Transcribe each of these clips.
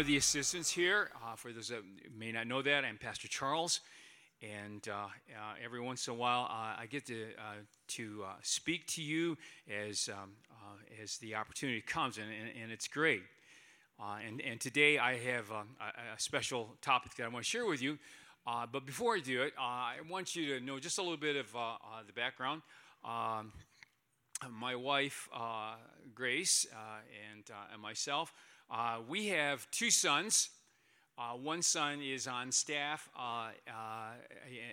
one of the assistants here. Uh, for those that may not know that, I'm Pastor Charles, and uh, uh, every once in a while uh, I get to uh, to speak to you as um, as the opportunity comes, and, and, and it's great. and and today I have um, a, a, special topic that I want to share with you. but before I do it, I want you to know just a little bit of the background. Um, my wife, Grace, and, and myself. Uh, we have two sons. Uh, one son is on staff uh, uh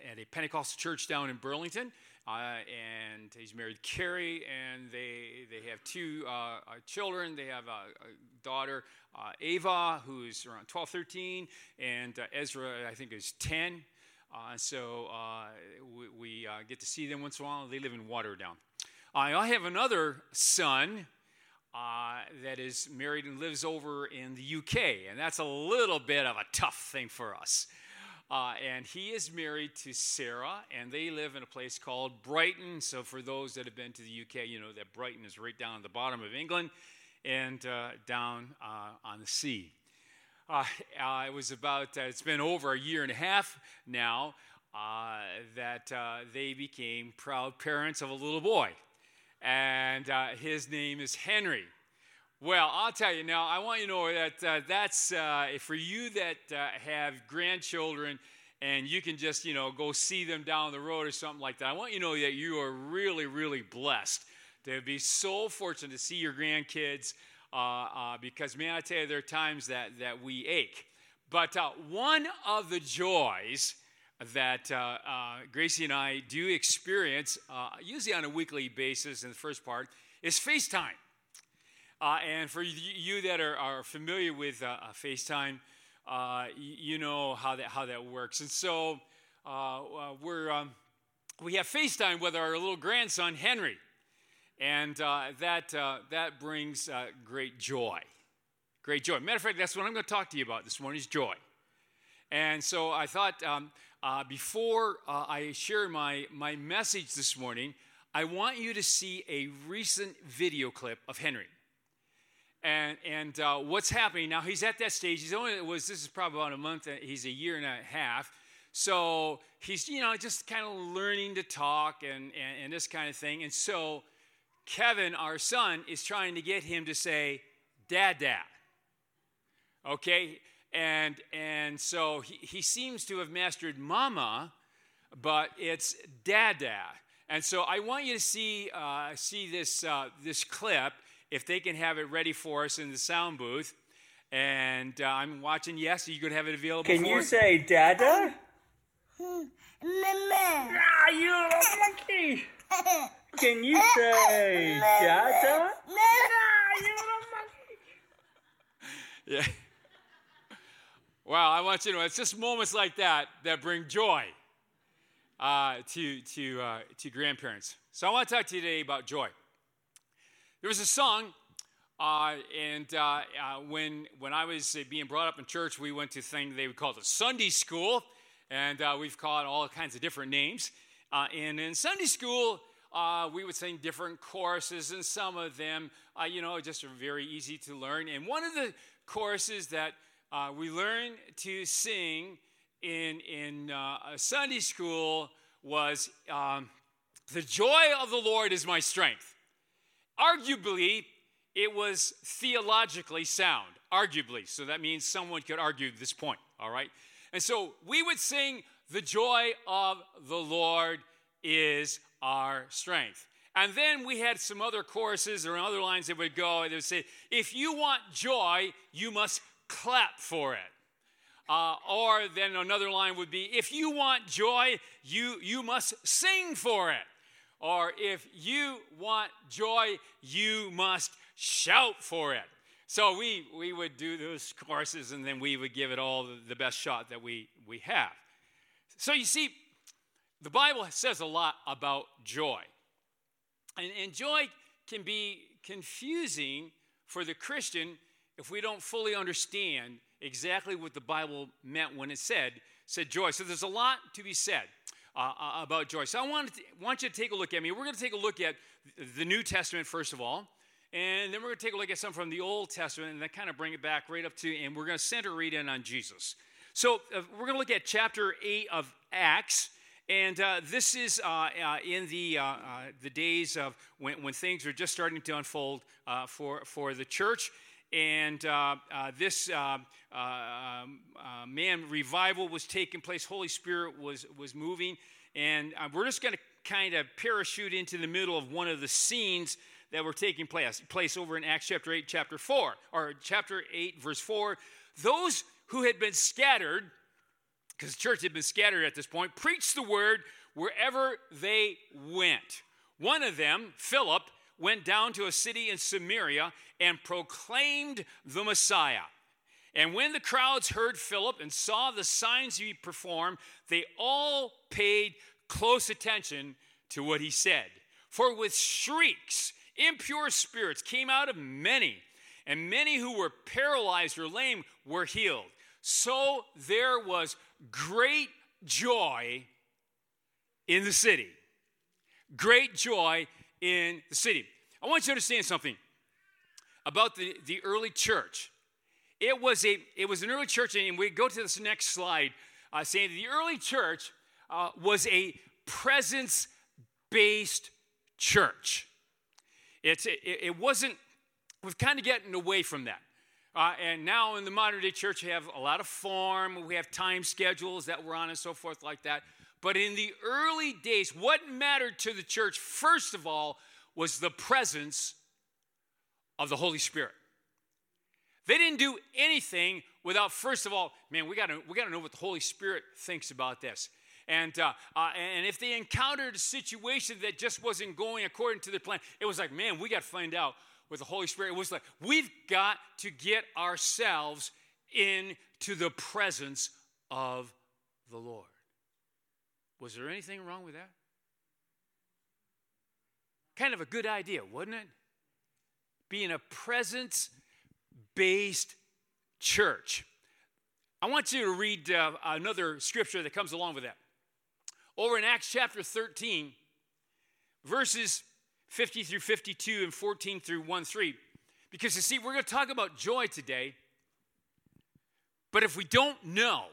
at a Pentecostal church down in Burlington, uh, and he's married Carrie, and they, they have two uh, children. They have a, a daughter, Ava, who's around 12, 13, and Ezra, I think, is 10. so we, we get to see them once in a while. They live in Waterdown. I have another son uh, that is married and lives over in the UK, and that's a little bit of a tough thing for us. Uh, and he is married to Sarah, and they live in a place called Brighton. So, for those that have been to the UK, you know that Brighton is right down at the bottom of England and uh, down uh, on the sea. Uh, uh, it was about, it's been over a year and a half now that they became proud parents of a little boy and uh, his name is Henry. Well, I'll tell you now, I want you to know that uh, that's uh, for you that uh, have grandchildren and you can just, you know, go see them down the road or something like that. I want you to know that you are really, really blessed to be so fortunate to see your grandkids uh, uh, because, man, I tell you, there are times that, that we ache. But one of the joys that uh, uh, Gracie and I do experience, uh, usually on a weekly basis in the first part, is FaceTime. Uh, and for you that are, are familiar with uh, uh, FaceTime, you know how that, how that works. And so we're, um, we have FaceTime with our little grandson, Henry. And that, that brings great joy. Great joy. Matter of fact, that's what I'm going to talk to you about this morning is joy. And so I thought um, uh, before uh, I share my, my message this morning, I want you to see a recent video clip of Henry. And, and uh, what's happening now, he's at that stage. He's only, was, this is probably about a month, uh, he's a year and a half. So he's, you know, just kind of learning to talk and, and, and this kind of thing. And so Kevin, our son, is trying to get him to say, Dad, Dad. Okay? And, and so he, he seems to have mastered mama, but it's dada. And so I want you to see, uh, see this, uh, this clip, if they can have it ready for us in the sound booth. And uh, I'm watching, yes, you could have it available Can you us? say dada? Mama. ah, you little monkey! Can you say dada? Ah, you little monkey! Yeah. Well, I want you to know it's just moments like that that bring joy uh, to, to, uh, to grandparents. So I want to talk to you today about joy. There was a song, uh, and uh, uh, when, when I was uh, being brought up in church, we went to a thing they would call a Sunday school, and we've called all kinds of different names. and in Sunday school, we would sing different choruses, and some of them, you know, just are very easy to learn. And one of the choruses that uh, we learned to sing in, in uh, Sunday school was um, The joy of the Lord is my strength. Arguably, it was theologically sound, arguably. So that means someone could argue this point, all right? And so we would sing, The joy of the Lord is our strength. And then we had some other choruses or other lines that would go, they would say, If you want joy, you must clap for it. Uh, or then another line would be if you want joy, you, you must sing for it. Or if you want joy, you must shout for it. So we, we would do those courses and then we would give it all the, best shot that we, we have. So you see, the Bible says a lot about joy. And, and joy can be confusing for the Christian if we don't fully understand exactly what the Bible meant when it said, said joy. So there's a lot to be said uh, uh about joy. So I want, to, want you to take a look at me. We're going to take a look at the New Testament first of all. And then we're going to take a look at some from the Old Testament and then kind of bring it back right up to, and we're going to center read in on Jesus. So uh, we're going to look at chapter 8 of Acts. And uh, this is uh, uh, in the, uh, uh, the days of when, when things are just starting to unfold for, for the church. And uh, uh, this uh, um, man, revival was taking place, Holy Spirit was, was moving. And we're just going to kind of parachute into the middle of one of the scenes that were taking place, place over in Acts chapter 8, chapter 4, or chapter 8, verse 4. Those who had been scattered, because the church had been scattered at this point, preached the word wherever they went. One of them, Philip, went down to a city in Samaria and proclaimed the Messiah. And when the crowds heard Philip and saw the signs he performed, they all paid close attention to what he said. For with shrieks impure spirits came out of many, and many who were paralyzed or lame were healed. So there was great joy in the city. Great joy in the city. I want you to understand something about the, the early church. It was, a, it was an early church, and we go to this next slide, uh, saying the early church uh, was a presence based church. It, it wasn't, we've kind of gotten away from that. Uh, and now in the modern day church, we have a lot of form, we have time schedules that we're on and so forth like that. But in the early days, what mattered to the church, first of all, was the presence of the Holy Spirit. They didn't do anything without, first of all, man, we gotta, we gotta know what the Holy Spirit thinks about this. And, uh, uh, and if they encountered a situation that just wasn't going according to their plan, it was like, man, we got to find out with the Holy Spirit. It was like, we've got to get ourselves into the presence of the Lord. Was there anything wrong with that? Kind of a good idea, wasn't it? Being a presence based church. I want you to read uh, another scripture that comes along with that over in Acts chapter 13, verses 50 through 52 and 14 through 1 3. Because you see, we're going to talk about joy today, but if we don't know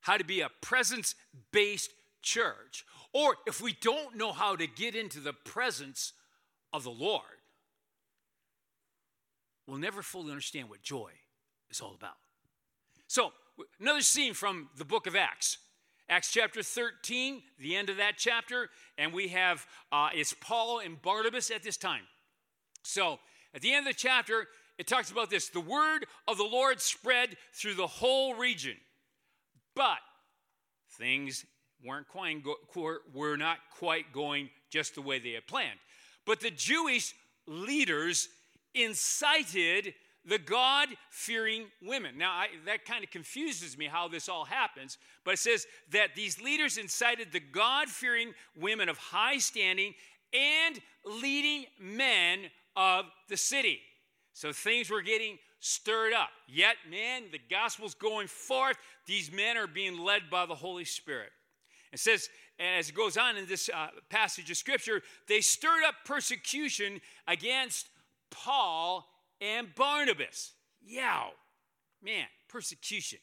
how to be a presence based church, or if we don't know how to get into the presence of the Lord, we'll never fully understand what joy is all about. So, another scene from the book of Acts. Acts chapter 13, the end of that chapter, and we have uh, it's Paul and Barnabas at this time. So at the end of the chapter, it talks about this the word of the Lord spread through the whole region, but things weren't quite were not quite going just the way they had planned. But the Jewish leaders incited the God fearing women. Now, I, that kind of confuses me how this all happens, but it says that these leaders incited the God fearing women of high standing and leading men of the city. So things were getting stirred up. Yet, man, the gospel's going forth. These men are being led by the Holy Spirit. It says, as it goes on in this uh, passage of scripture, they stirred up persecution against Paul and Barnabas. Yow, man, persecution.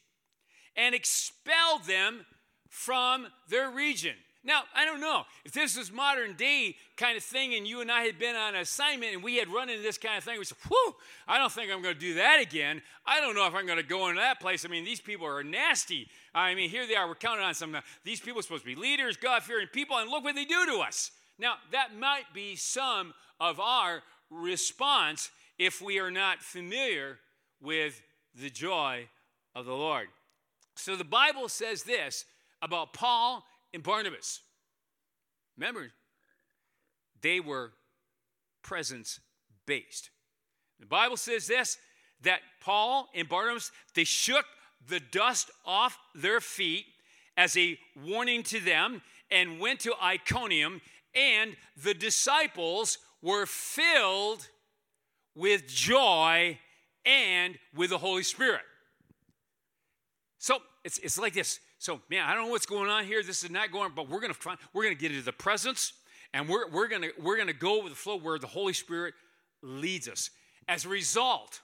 And expelled them from their region. Now, I don't know if this is modern day kind of thing and you and I had been on assignment and we had run into this kind of thing. We said, whew, I don't think I'm going to do that again. I don't know if I'm going to go into that place. I mean, these people are nasty. I mean, here they are. We're counting on some. Uh, these people are supposed to be leaders, God fearing people, and look what they do to us. Now, that might be some of our response if we are not familiar with the joy of the Lord. So the Bible says this about Paul and Barnabas. Remember, they were presence based. The Bible says this that Paul and Barnabas, they shook the dust off their feet as a warning to them and went to Iconium, and the disciples were filled with joy and with the Holy Spirit. So it's, it's like this. So, man, I don't know what's going on here. This is not going, but we're gonna find, we're gonna get into the presence, and we're, we're gonna we're gonna go with the flow where the Holy Spirit leads us. As a result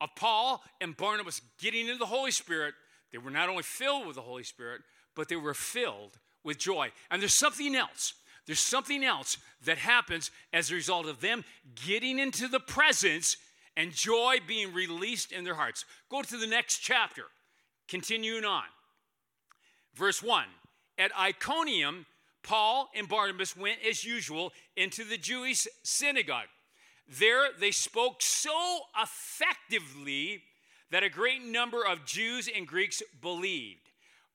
of Paul and Barnabas getting into the Holy Spirit, they were not only filled with the Holy Spirit, but they were filled with joy. And there's something else. There's something else that happens as a result of them getting into the presence and joy being released in their hearts. Go to the next chapter, continuing on. Verse 1 At Iconium, Paul and Barnabas went as usual into the Jewish synagogue. There they spoke so effectively that a great number of Jews and Greeks believed.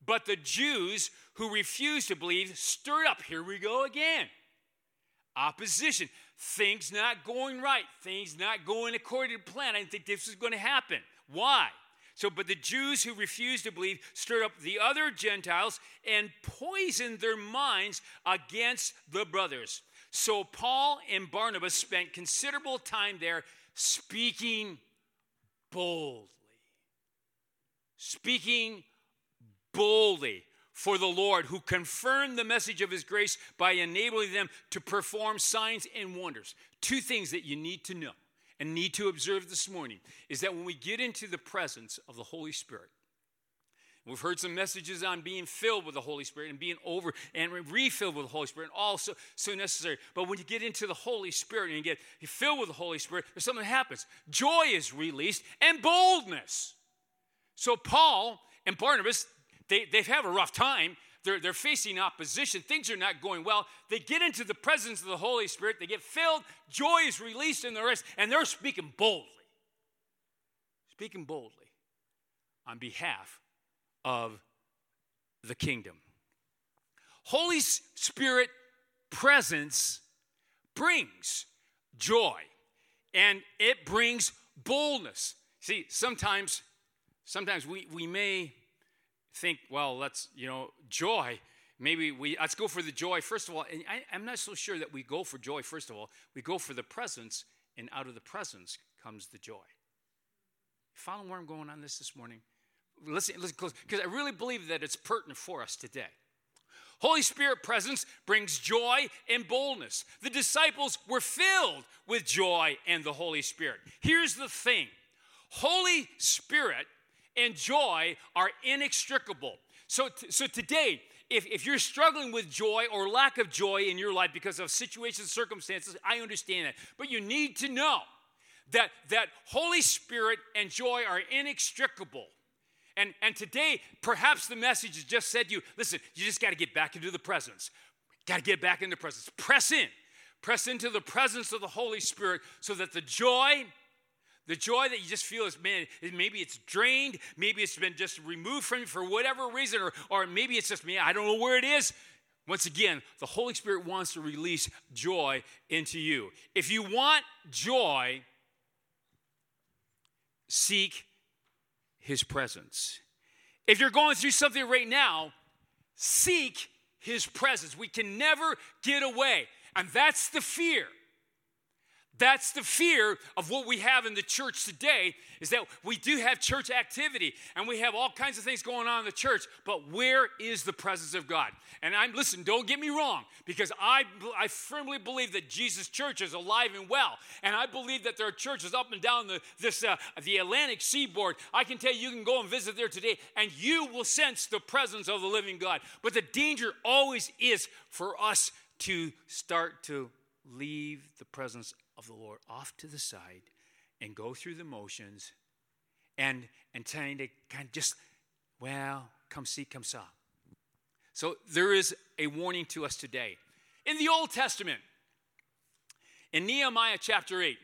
But the Jews who refused to believe stirred up. Here we go again. Opposition. Things not going right. Things not going according to plan. I didn't think this was going to happen. Why? So, but the Jews who refused to believe stirred up the other Gentiles and poisoned their minds against the brothers. So, Paul and Barnabas spent considerable time there speaking boldly. Speaking boldly for the Lord, who confirmed the message of his grace by enabling them to perform signs and wonders. Two things that you need to know and need to observe this morning is that when we get into the presence of the Holy Spirit, We've heard some messages on being filled with the Holy Spirit and being over and refilled with the Holy Spirit, and also so necessary. But when you get into the Holy Spirit and you get filled with the Holy Spirit, there's something that happens. Joy is released and boldness. So Paul and Barnabas, they, they have a rough time. They're, they're facing opposition. Things are not going well. They get into the presence of the Holy Spirit. They get filled. Joy is released in the rest, and they're speaking boldly. Speaking boldly on behalf of the kingdom. Holy Spirit presence brings joy and it brings boldness. See, sometimes sometimes we, we may think, well, let's, you know, joy. Maybe we let's go for the joy first of all. And I, I'm not so sure that we go for joy first of all. We go for the presence, and out of the presence comes the joy. Following where I'm going on this this morning? listen, listen close, because I really believe that it's pertinent for us today. Holy Spirit presence brings joy and boldness. The disciples were filled with joy and the Holy Spirit. Here's the thing Holy Spirit and joy are inextricable. So, t- so today, if, if you're struggling with joy or lack of joy in your life because of situations, circumstances, I understand that. But you need to know that, that Holy Spirit and joy are inextricable. And, and today, perhaps the message has just said to you listen, you just got to get back into the presence. Got to get back into the presence. Press in. Press into the presence of the Holy Spirit so that the joy, the joy that you just feel is, man, maybe it's drained, maybe it's been just removed from you for whatever reason, or, or maybe it's just me, I don't know where it is. Once again, the Holy Spirit wants to release joy into you. If you want joy, seek his presence. If you're going through something right now, seek his presence. We can never get away. And that's the fear. That's the fear of what we have in the church today is that we do have church activity and we have all kinds of things going on in the church, but where is the presence of God? And I'm listen, don't get me wrong, because I I firmly believe that Jesus church is alive and well. And I believe that there are churches up and down the this uh, the Atlantic seaboard. I can tell you you can go and visit there today and you will sense the presence of the living God. But the danger always is for us to start to leave the presence of the Lord off to the side and go through the motions and and trying to kind of just, well, come see, come saw. So there is a warning to us today. In the Old Testament, in Nehemiah chapter 8,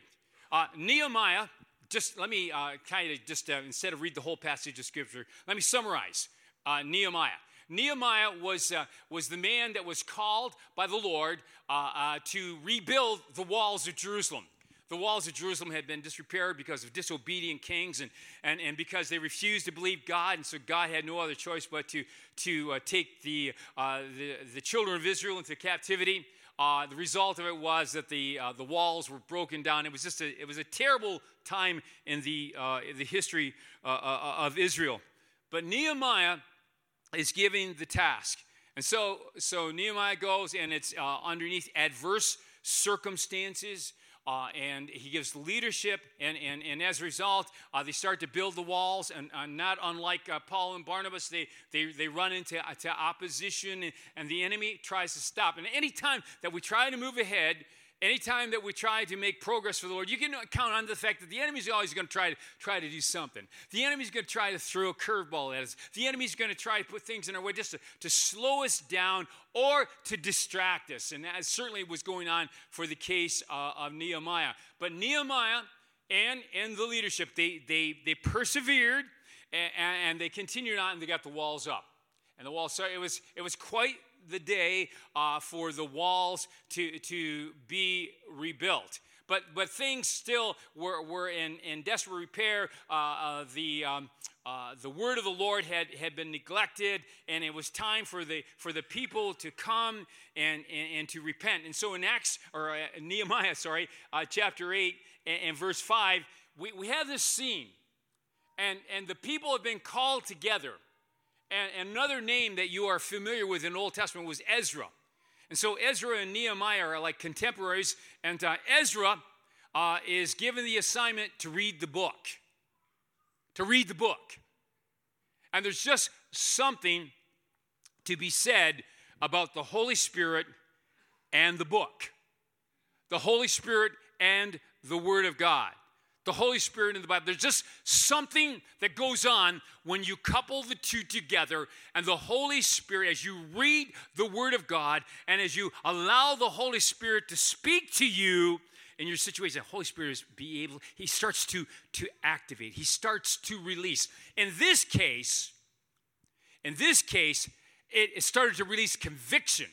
uh, Nehemiah, just let me uh, kind of just, uh, instead of read the whole passage of scripture, let me summarize uh, Nehemiah. Nehemiah was, uh, was the man that was called by the Lord uh, uh, to rebuild the walls of Jerusalem. the walls of Jerusalem had been disrepaired because of disobedient kings and, and, and because they refused to believe God. And so God had no other choice but to, to uh, take the, uh, the, the, children of Israel into captivity. Uh, the result of it was that the, uh, the walls were broken down. It was just a, it was a terrible time in the, uh, in the history uh, of Israel. But Nehemiah is giving the task. And so, so Nehemiah goes, and it's underneath adverse circumstances. Uh, and he gives leadership, and, and, and as a result, uh, they start to build the walls. And uh, not unlike uh, Paul and Barnabas, they, they, they run into uh, opposition, and, and the enemy tries to stop. And anytime that we try to move ahead, Anytime that we try to make progress for the Lord, you can count on the fact that the enemy's always going to try to try to do something. The enemy's going to try to throw a curveball at us. The enemy's going to try to put things in our way just to, to slow us down or to distract us. And that certainly was going on for the case uh, of Nehemiah. But Nehemiah and, and the leadership, they, they, they persevered and, and they continued on and they got the walls up. And the walls, so it was, it was quite the day uh, for the walls to, to be rebuilt. But, but things still were, were in, in desperate repair. Uh, uh, the, um, uh, the word of the Lord had, had been neglected, and it was time for the, for the people to come and, and, and to repent. And so in Acts, or uh, Nehemiah, sorry, uh, chapter 8 and, and verse 5, we, we have this scene. And, and the people have been called together. And another name that you are familiar with in the Old Testament was Ezra. And so Ezra and Nehemiah are like contemporaries, and uh, Ezra uh, is given the assignment to read the book. To read the book. And there's just something to be said about the Holy Spirit and the book. The Holy Spirit and the Word of God the Holy Spirit in the Bible. There's just something that goes on when you couple the two together, and the Holy Spirit, as you read the Word of God and as you allow the Holy Spirit to speak to you in your situation, the Holy Spirit is be able, he starts to, to activate, he starts to release. In this case, in this case, it, it started to release conviction.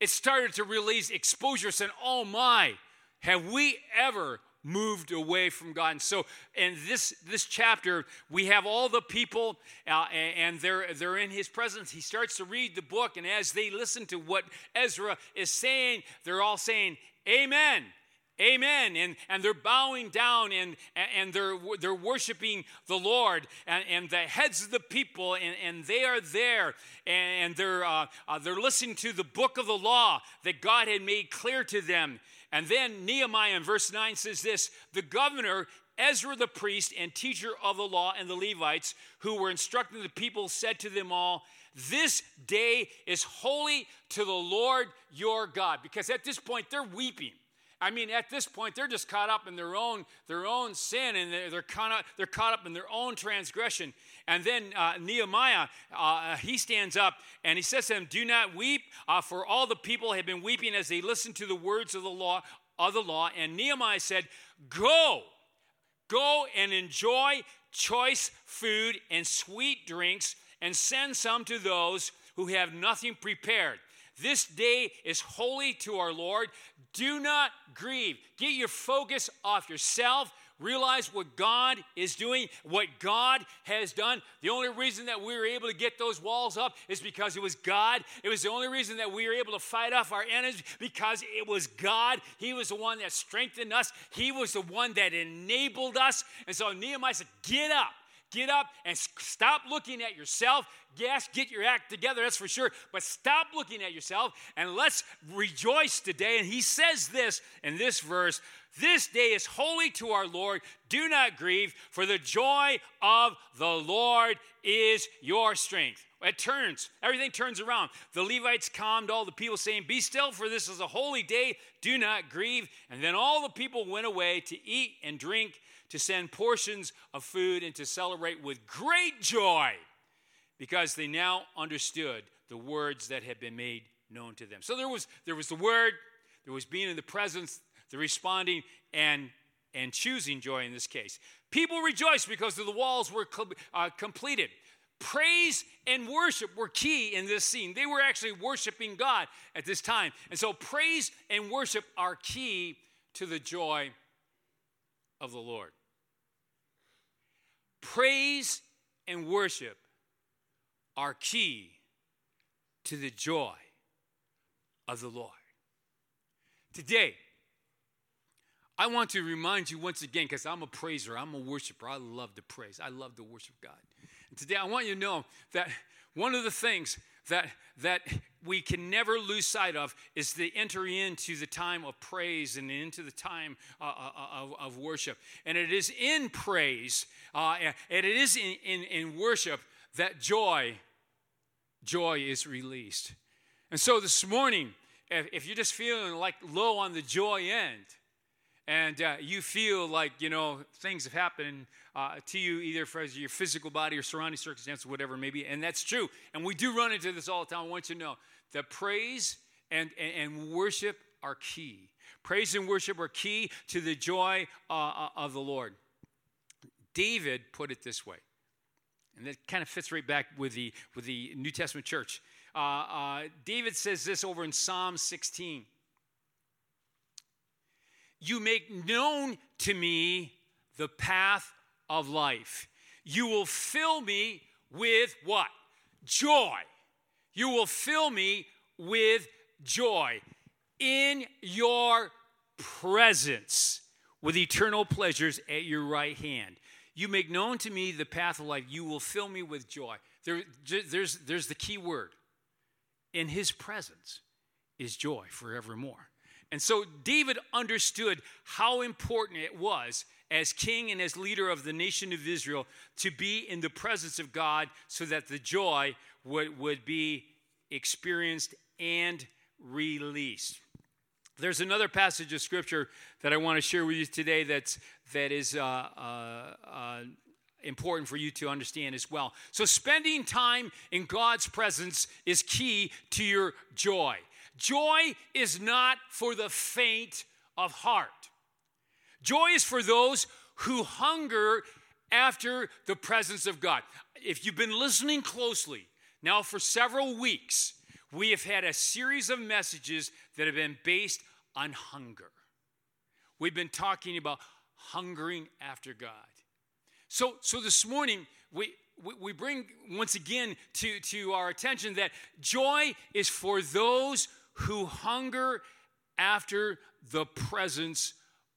It started to release exposure, saying, Oh my, have we ever moved away from God. And so in this, this chapter, we have all the people uh, and they're, they're in his presence. He starts to read the book, and as they listen to what Ezra is saying, they're all saying, Amen. Amen. And, and they're bowing down and, and they're, they're worshiping the Lord. And, and the heads of the people, and, and they are there. And they're, uh, uh, they're listening to the book of the law that God had made clear to them. And then Nehemiah in verse 9 says this The governor, Ezra the priest and teacher of the law, and the Levites who were instructing the people said to them all, This day is holy to the Lord your God. Because at this point, they're weeping. I mean, at this point, they're just caught up in their own, their own sin and they're, they're, caught up, they're caught up in their own transgression. And then uh, Nehemiah, uh, he stands up and he says to them, Do not weep, uh, for all the people have been weeping as they listened to the words of the law. Of the law. And Nehemiah said, Go, go and enjoy choice food and sweet drinks, and send some to those who have nothing prepared. This day is holy to our Lord. Do not grieve. Get your focus off yourself. Realize what God is doing, what God has done. The only reason that we were able to get those walls up is because it was God. It was the only reason that we were able to fight off our enemies because it was God. He was the one that strengthened us, He was the one that enabled us. And so Nehemiah said, Get up. Get up and stop looking at yourself. Yes, get your act together, that's for sure. But stop looking at yourself and let's rejoice today. And he says this in this verse This day is holy to our Lord. Do not grieve, for the joy of the Lord is your strength. It turns, everything turns around. The Levites calmed all the people, saying, Be still, for this is a holy day. Do not grieve. And then all the people went away to eat and drink to send portions of food and to celebrate with great joy because they now understood the words that had been made known to them. So there was, there was the word, there was being in the presence, the responding, and, and choosing joy in this case. People rejoiced because the walls were uh, completed. Praise and worship were key in this scene. They were actually worshiping God at this time. And so praise and worship are key to the joy of the Lord. Praise and worship are key to the joy of the Lord. Today, I want to remind you once again, because I'm a praiser, I'm a worshiper. I love to praise, I love to worship God. And today, I want you to know that one of the things that, that we can never lose sight of is the enter into the time of praise and into the time uh, uh, uh, of, of, worship. And it is in praise, uh, and it is in, in, in worship that joy, joy is released. And so this morning, if, if you're just feeling like low on the joy end, and uh, you feel like you know things have happened uh, to you either for your physical body or surrounding circumstances whatever maybe and that's true and we do run into this all the time i want you to know that praise and, and, and worship are key praise and worship are key to the joy uh, uh of the lord david put it this way and that kind of fits right back with the with the new testament church uh, uh, david says this over in psalm 16 you make known to me the path of life. You will fill me with what? Joy. You will fill me with joy in your presence with eternal pleasures at your right hand. You make known to me the path of life. You will fill me with joy. There, there's, there's the key word. In his presence is joy forevermore. And so David understood how important it was as king and as leader of the nation of Israel to be in the presence of God so that the joy would, would be experienced and released. There's another passage of scripture that I want to share with you today that's, that is uh, uh, uh, important for you to understand as well. So, spending time in God's presence is key to your joy. Joy is not for the faint of heart. Joy is for those who hunger after the presence of God. If you've been listening closely, now for several weeks, we have had a series of messages that have been based on hunger. We've been talking about hungering after God. So, so this morning, we, we bring once again to, to our attention that joy is for those who hunger after the presence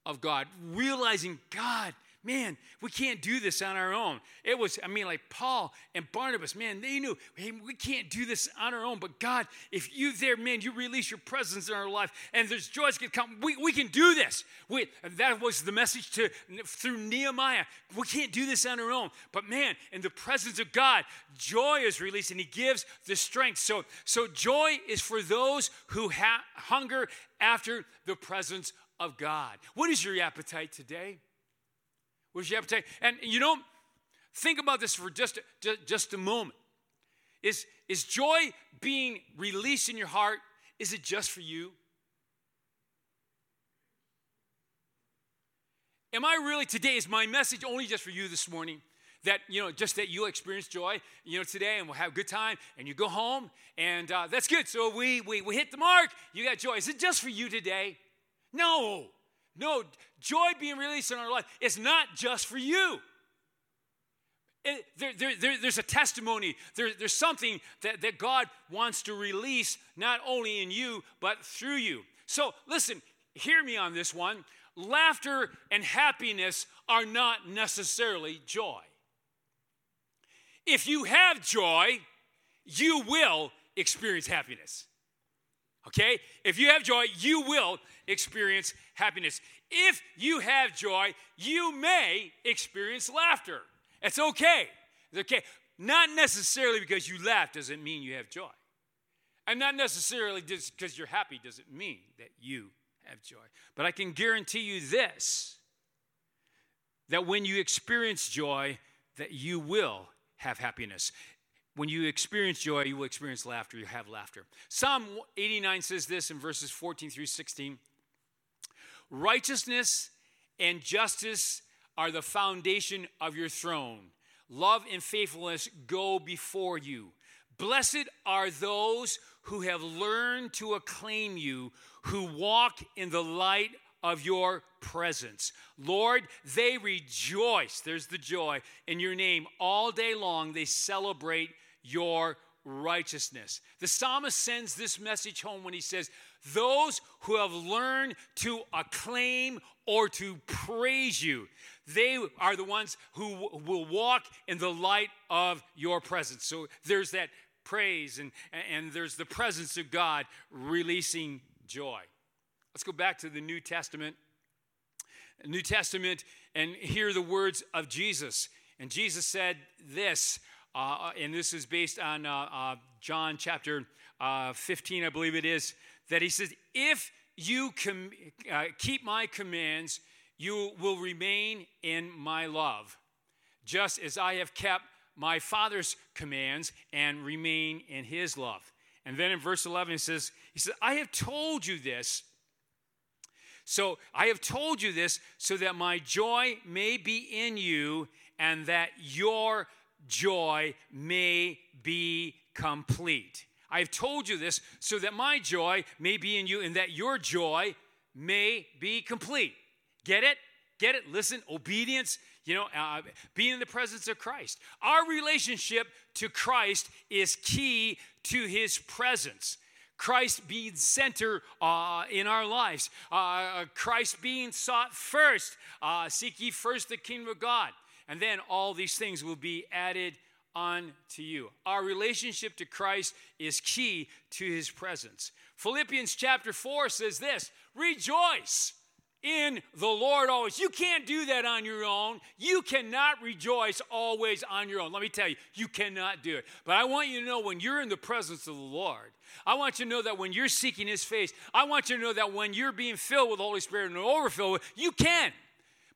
of God, realizing, God, man, we can't do this on our own. It was, I mean, like Paul and Barnabas, man, they knew, hey, we can't do this on our own. But God, if you there, man, you release your presence in our life and there's joys can come, we, we can do this. We, that was the message to through Nehemiah. We can't do this on our own. But man, in the presence of God, joy is released and he gives the strength. So, so joy is for those who ha- hunger after the presence of God. What is your appetite today? What is your appetite? And you know, think about this for just, just, a moment. Is, is joy being released in your heart? Is it just for you? Am I really today? Is my message only just for you this morning? That, you know, just that you'll experience joy, you know, today and we'll have a good time and you go home and uh, that's good. So we, we, we hit the mark, you got joy. Is it just for you today? No. No, joy being released in our life is not just for you. It, there, there, there, there's a testimony, there's something that, that God wants to release not only in you, but through you. So listen, hear me on this one. Laughter and happiness are not necessarily joy. If you have joy, you will experience happiness. Okay? If you have joy, you will experience happiness. If you have joy, you may experience laughter. It's okay. It's okay. Not necessarily because you laugh doesn't mean you have joy. And not necessarily just because you're happy doesn't mean that you have joy. But I can guarantee you this that when you experience joy, that you will have happiness. When you experience joy, you will experience laughter. You have laughter. Psalm 89 says this in verses 14 through 16 Righteousness and justice are the foundation of your throne. Love and faithfulness go before you. Blessed are those who have learned to acclaim you, who walk in the light of your presence. Lord, they rejoice, there's the joy, in your name all day long. They celebrate your righteousness. The psalmist sends this message home when he says, Those who have learned to acclaim or to praise you, they are the ones who will walk in the light of your presence. So there's that praise and, and there's the presence of God releasing joy. Let's go back to the New Testament. New Testament and hear the words of Jesus. And Jesus said this, uh, and this is based on uh, uh, John chapter uh, 15, I believe it is, that he says, If you com- uh, keep my commands, you will remain in my love, just as I have kept my Father's commands and remain in his love. And then in verse 11, he says, he says, I have told you this. So I have told you this so that my joy may be in you and that your joy may be complete. I have told you this so that my joy may be in you and that your joy may be complete. Get it? Get it? Listen, obedience, you know, uh, being in the presence of Christ. Our relationship to Christ is key to his presence. Christ being center uh, in our lives. Uh, Christ being sought first. Uh, seek ye first the kingdom of God. And then all these things will be added unto you. Our relationship to Christ is key to his presence. Philippians chapter 4 says this Rejoice in the Lord always. You can't do that on your own. You cannot rejoice always on your own. Let me tell you, you cannot do it. But I want you to know when you're in the presence of the Lord, I want you to know that when you're seeking His face, I want you to know that when you're being filled with the Holy Spirit and overfilled, you can.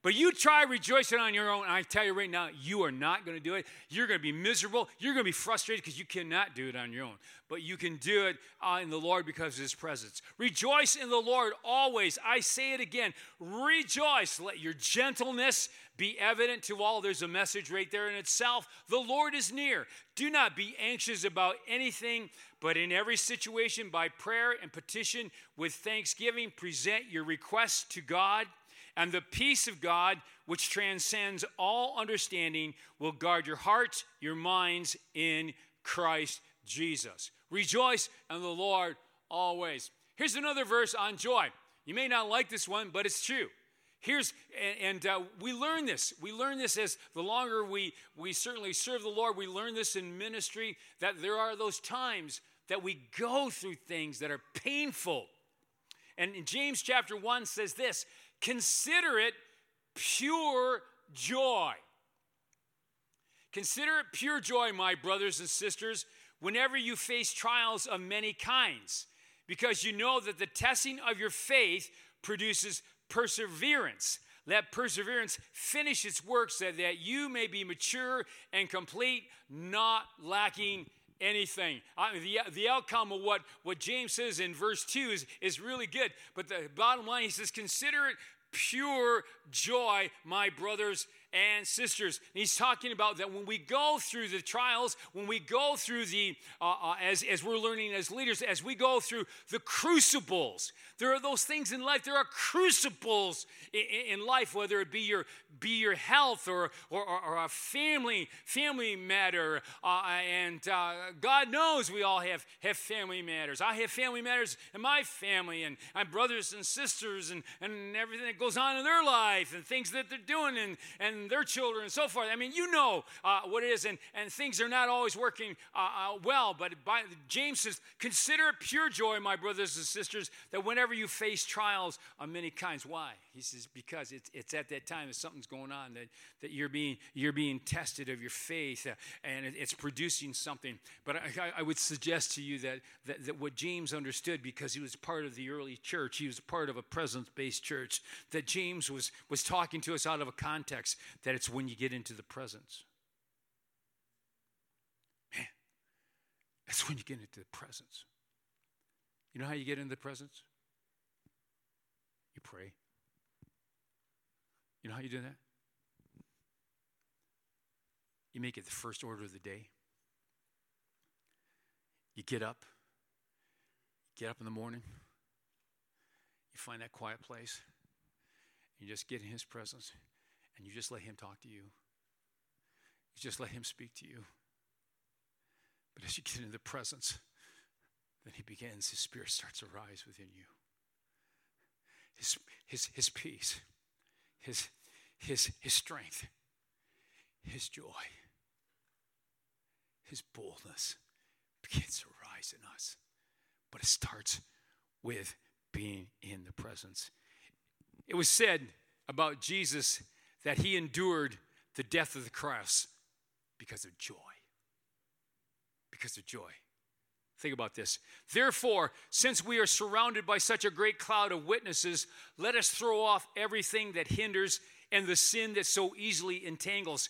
But you try rejoicing on your own, and I tell you right now, you are not going to do it. You're going to be miserable. You're going to be frustrated because you cannot do it on your own. But you can do it uh, in the Lord because of His presence. Rejoice in the Lord always. I say it again rejoice. Let your gentleness be evident to all. There's a message right there in itself. The Lord is near. Do not be anxious about anything, but in every situation, by prayer and petition with thanksgiving, present your requests to God and the peace of God, which transcends all understanding, will guard your hearts, your minds in Christ Jesus. Rejoice in the Lord always. Here's another verse on joy. You may not like this one, but it's true. Here's, and, uh, we learn this. We learn this as the longer we, we certainly serve the Lord, we learn this in ministry that there are those times that we go through things that are painful. And in James chapter 1 says this Consider it pure joy. Consider it pure joy, my brothers and sisters, whenever you face trials of many kinds, because you know that the testing of your faith produces perseverance. Let perseverance finish its work so that you may be mature and complete, not lacking anything. I mean, the, the outcome of what, what James says in verse 2 is, is really good. But the bottom line, he says, Consider it pure joy, my brothers and sisters. And he's talking about that when we go through the trials, when we go through the, uh, uh, as, as we're learning as leaders, as we go through the crucibles, there are those things in life, there are crucibles in, in life, whether it be your, be your health or, or, or a family, family matter. Uh, and uh, God knows we all have, have family matters. I have family matters in my family and my brothers and sisters and, and everything that goes on in their life and things that they're doing and, and, their children and so forth. I mean, you know uh, what it is, and, and things are not always working uh, uh, well. But by, James says, Consider it pure joy, my brothers and sisters, that whenever you face trials of many kinds. Why? He says, Because it's, it's at that time that something's going on, that, that you're, being, you're being tested of your faith, uh, and it, it's producing something. But I, I would suggest to you that, that, that what James understood, because he was part of the early church, he was part of a presence based church, that James was, was talking to us out of a context that it's when you get into the presence. Man, that's when you get into the presence. You know how you get into the presence? You pray. You know how you do that? You make it the first order of the day. You get up, you get up in the morning, you find that quiet place, You just get in his presence and you just let him talk to you. You just let him speak to you. But as you get into the presence, then he begins, his spirit starts to rise within you. His, his, his peace, his, his, his strength, his joy, his boldness begins to rise in us. But it starts with being in the presence. It was said about Jesus that he endured the death of the cross because of joy. Because of joy. Think about this. Therefore, since we are surrounded by such a great cloud of witnesses, let us throw off everything that hinders and the sin that so easily entangles.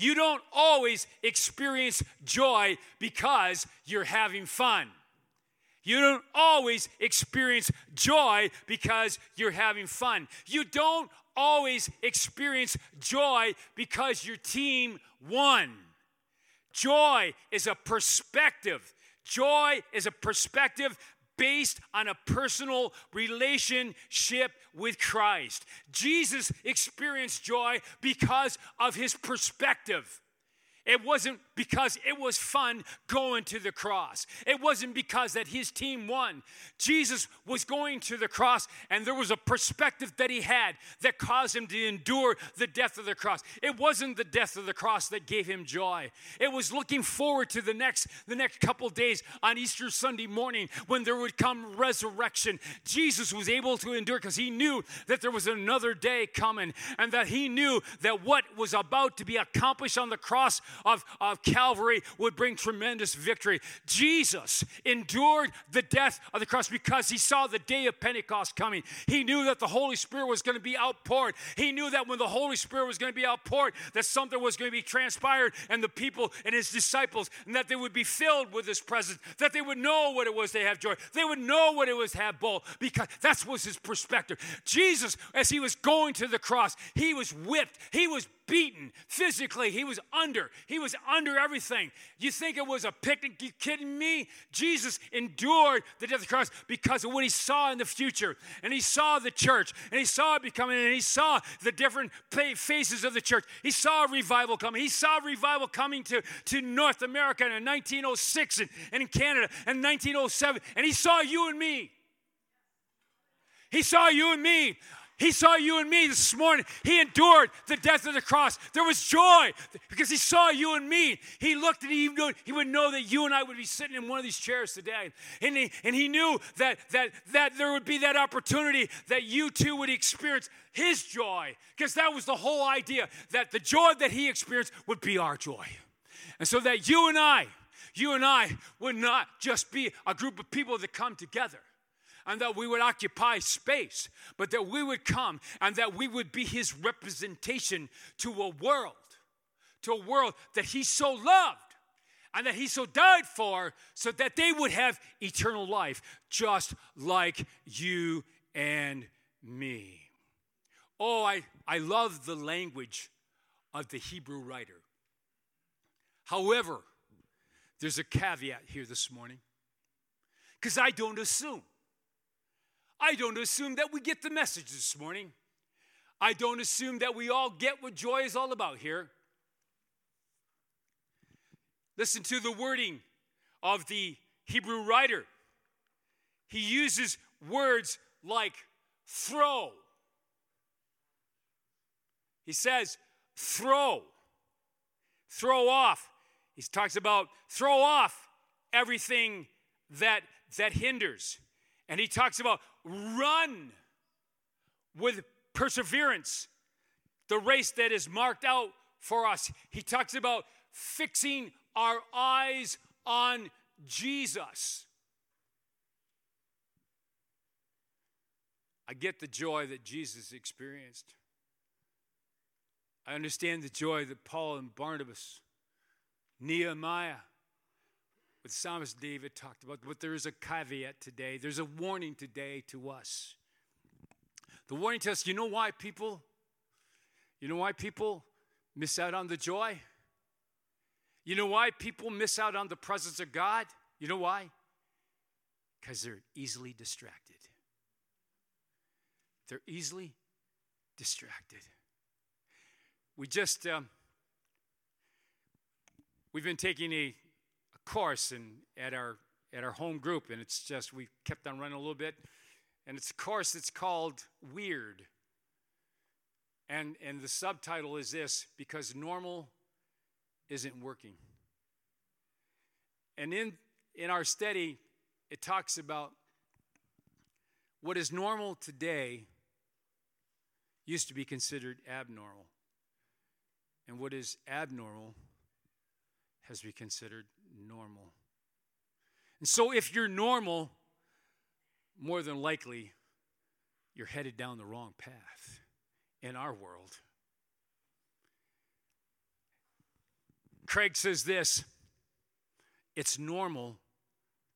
You don't always experience joy because you're having fun. You don't always experience joy because you're having fun. You don't always experience joy because your team won. Joy is a perspective. Joy is a perspective based on a personal relationship with Christ. Jesus experienced joy because of his perspective. It wasn't because it was fun going to the cross. It wasn't because that his team won. Jesus was going to the cross and there was a perspective that he had that caused him to endure the death of the cross. It wasn't the death of the cross that gave him joy. It was looking forward to the next the next couple days on Easter Sunday morning when there would come resurrection. Jesus was able to endure because he knew that there was another day coming and that he knew that what was about to be accomplished on the cross of, of Calvary would bring tremendous victory. Jesus endured the death of the cross because he saw the day of Pentecost coming. He knew that the Holy Spirit was going to be outpoured. He knew that when the Holy Spirit was going to be outpoured, that something was going to be transpired and the people and his disciples, and that they would be filled with his presence, that they would know what it was to have joy. They would know what it was to have bold because that was his perspective. Jesus, as he was going to the cross, he was whipped, he was beaten physically. He was under. He was under everything. You think it was a picnic? You kidding me? Jesus endured the death of the cross because of what he saw in the future. And he saw the church, and he saw it becoming, and he saw the different faces of the church. He saw a revival coming. He saw revival coming to, to North America in 1906 and, and in Canada in 1907. And he saw you and me. He saw you and me. He saw you and me this morning. He endured the death of the cross. There was joy because he saw you and me. He looked and he, knew, he would know that you and I would be sitting in one of these chairs today. And he, and he knew that, that, that there would be that opportunity that you too would experience his joy because that was the whole idea that the joy that he experienced would be our joy. And so that you and I, you and I would not just be a group of people that come together and that we would occupy space, but that we would come and that we would be his representation to a world, to a world that he so loved and that he so died for so that they would have eternal life, just like you and me. Oh, I, I love the language of the Hebrew writer. However, there's a caveat here this morning because I don't assume I don't assume that we get the message this morning. I don't assume that we all get what joy is all about here. Listen to the wording of the Hebrew writer. He uses words like throw. He says, throw, throw off. He talks about throw off everything that, that hinders. And he talks about run with perseverance the race that is marked out for us. He talks about fixing our eyes on Jesus. I get the joy that Jesus experienced. I understand the joy that Paul and Barnabas, Nehemiah, with psalmist David talked about, but there is a caveat today. There's a warning today to us. The warning to us, you know why people, you know why people miss out on the joy? You know why people miss out on the presence of God? You know why? Because they're easily distracted. They're easily distracted. We just, um, we've been taking a course and at, our, at our home group, and it's just, we kept on running a little bit. And it's a course that's called Weird. And, and the subtitle is this because normal isn't working. And in, in our study, it talks about what is normal today used to be considered abnormal. And what is abnormal has been considered normal. And so, if you're normal, more than likely you're headed down the wrong path in our world. Craig says this it's normal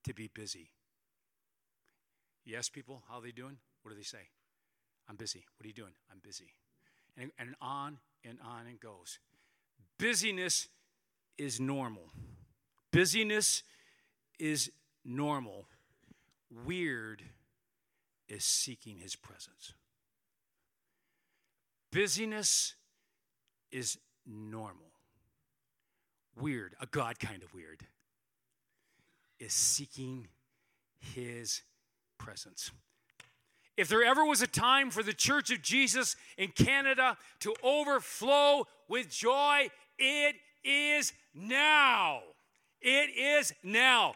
to be busy. Yes, people how are they doing? What do they say? I'm busy. What are you doing? I'm busy. And, and on and on it goes. Busyness is normal. Busyness is normal. Weird is seeking his presence. Busyness is normal. Weird, a God kind of weird, is seeking his presence. If there ever was a time for the Church of Jesus in Canada to overflow with joy, it is now. It is now.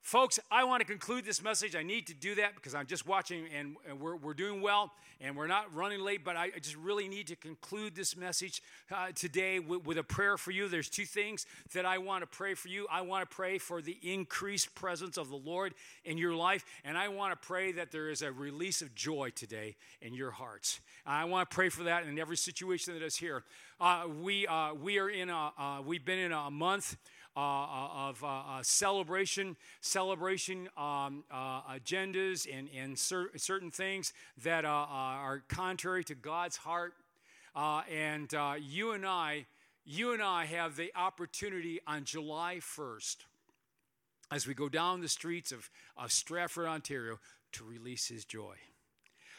Folks, I want to conclude this message. I need to do that because I'm just watching and, we're, we're doing well and we're not running late, but I just really need to conclude this message uh, today with, with, a prayer for you. There's two things that I want to pray for you. I want to pray for the increased presence of the Lord in your life, and I want to pray that there is a release of joy today in your hearts. I want to pray for that in every situation that is here. Uh, we, uh, we are in a, uh, we've been in a month Uh, uh, of uh, uh, celebration, celebration um, agendas and, and cer- certain things that are contrary to God's heart. and you and I, you and I have the opportunity on July 1st, as we go down the streets of, of Stratford, Ontario, to release His joy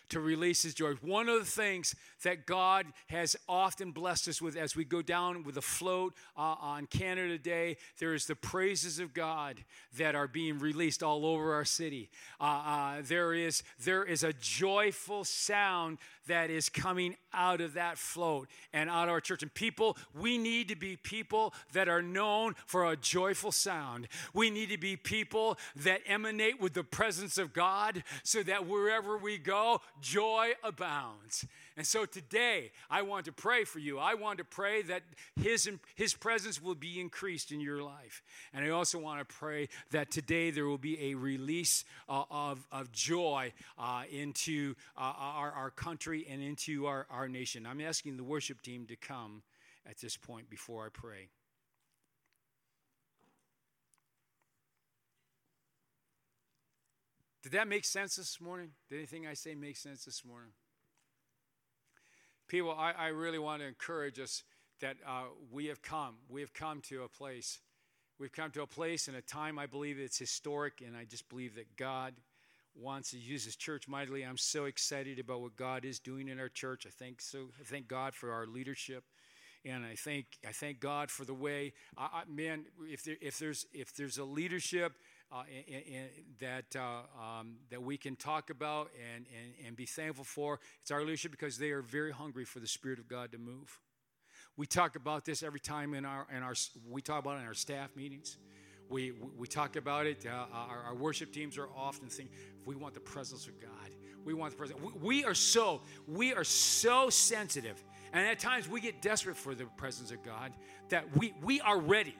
to release his joy. One of the things that God has often blessed us with as we go down with a float uh, on Canada Day, there is the praises of God that are being released all over our city. Uh, uh, there, is, there is a joyful sound that is coming out of that float and out of our church. And people, we need to be people that are known for a joyful sound. We need to be people that emanate with the presence of God so that wherever we go, joy abounds. And so today, I want to pray for you. I want to pray that His, His presence will be increased in your life. And I also want to pray that today there will be a release uh, of, of joy uh, into uh, our, our country and into our, our nation. I'm asking the worship team to come at this point before I pray. Did that make sense this morning? Did anything I say make sense this morning? People, I, I really want to encourage us that uh, we have come. We have come to a place. We've come to a place in a time I believe it's historic, and I just believe that God wants to use His church mightily. I'm so excited about what God is doing in our church. I thank so. I thank God for our leadership, and I thank I thank God for the way. I, I, man, if there, if there's if there's a leadership uh, that, uh, um, that we can talk about and, and, and be thankful for. It's our leadership because they are very hungry for the Spirit of God to move. We talk about this every time in our, in our we talk about it in our staff meetings. We, we talk about it. Uh, our, our, worship teams are often saying, we want the presence of God. We want the presence. We, we are so, we are so sensitive. And at times we get desperate for the presence of God that we, we are ready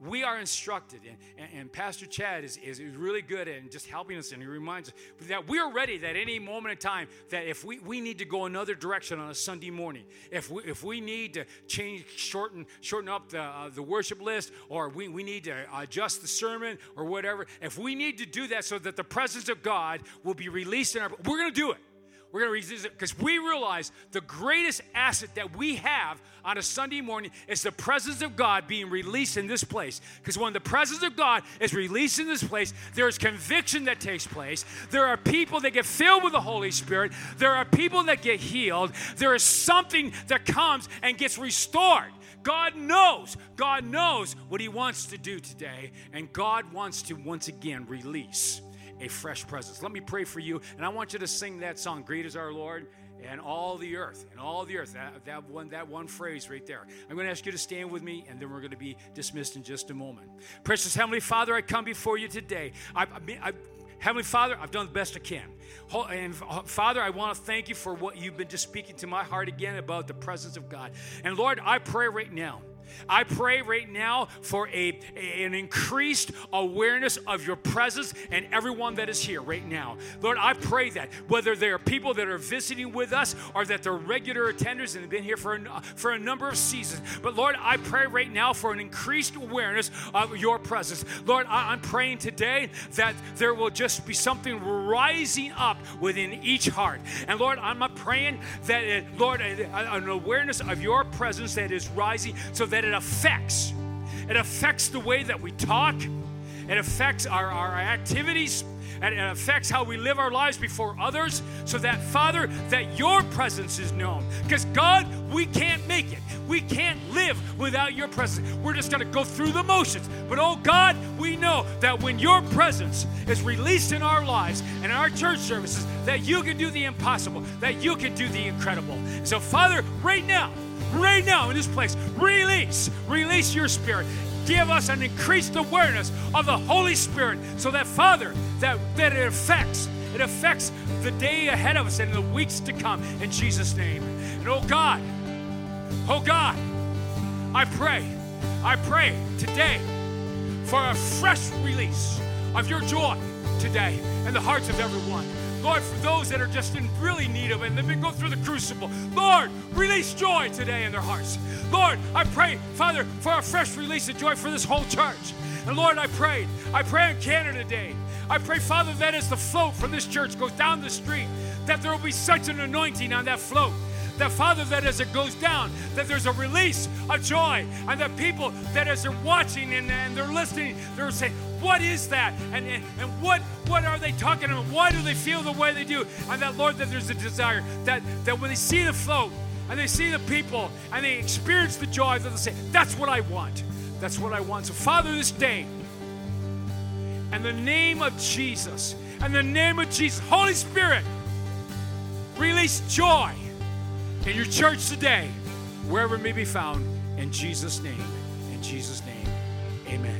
we are instructed, and, and, Pastor Chad is, is really good at just helping us, and he reminds us that we are ready that any moment in time that if we, we need to go another direction on a Sunday morning, if we, if we need to change, shorten, shorten up the, uh, the worship list, or we, we need to adjust the sermon or whatever, if we need to do that so that the presence of God will be released in our, we're going to do it. We're going to resist it because we realize the greatest asset that we have on a Sunday morning is the presence of God being released in this place. Because when the presence of God is released in this place, there is conviction that takes place. There are people that get filled with the Holy Spirit. There are people that get healed. There is something that comes and gets restored. God knows, God knows what He wants to do today, and God wants to once again release a fresh presence. Let me pray for you, and I want you to sing that song, Great is Our Lord and all the earth and all the earth. That, that one that one phrase right there. I'm going to ask you to stand with me and then we're going to be dismissed in just a moment. Precious heavenly father i come before you today. I, I, I, heavenly father i've done the best i can. And uh, father i want to thank you for what you've been just speaking to my heart again about the presence of god. And lord i pray right now I pray right now for a, an increased awareness of your presence and everyone that is here right now. Lord, I pray that whether there are people that are visiting with us or that they're regular attenders and have been here for a, for a number of seasons, but Lord, I pray right now for an increased awareness of your presence. Lord, I, I'm praying today that there will just be something rising up within each heart. And Lord, I'm praying that, uh, Lord, an awareness of your presence that is rising so that that it affects. It affects the way that we talk, it affects our, our activities, and it affects how we live our lives before others. So that, Father, that your presence is known. Because, God, we can't make it. We can't live without your presence. We're just going to go through the motions. But, oh God, we know that when your presence is released in our lives and in our church services, that you can do the impossible, that you can do the incredible. So, Father, right now, right now in this place. Release, release your spirit. Give us an increased awareness of the Holy Spirit so that, Father, that, that it affects, it affects the day ahead of us and the weeks to come in Jesus' name. And oh God, oh God, I pray, I pray today for a fresh release of your joy today in the hearts of everyone. Lord, for those that are just in really need of it and they've been going through the crucible, Lord, release joy today in their hearts. Lord, I pray, Father, for a fresh release of joy for this whole church. And Lord, I pray, I pray in Canada today. I pray, Father, that as the float from this church goes down the street, that there will be such an anointing on that float that Father, that as it goes down, that there's a release of joy, and that people that as they're watching and, and they're listening, they're saying, what is that? And, and, and what what are they talking about? Why do they feel the way they do? And that Lord, that there's a desire that, that when they see the float and they see the people and they experience the joy, that they say, That's what I want. That's what I want. So, Father, this day, in the name of Jesus, in the name of Jesus, Holy Spirit, release joy in your church today, wherever it may be found, in Jesus' name. In Jesus' name, amen.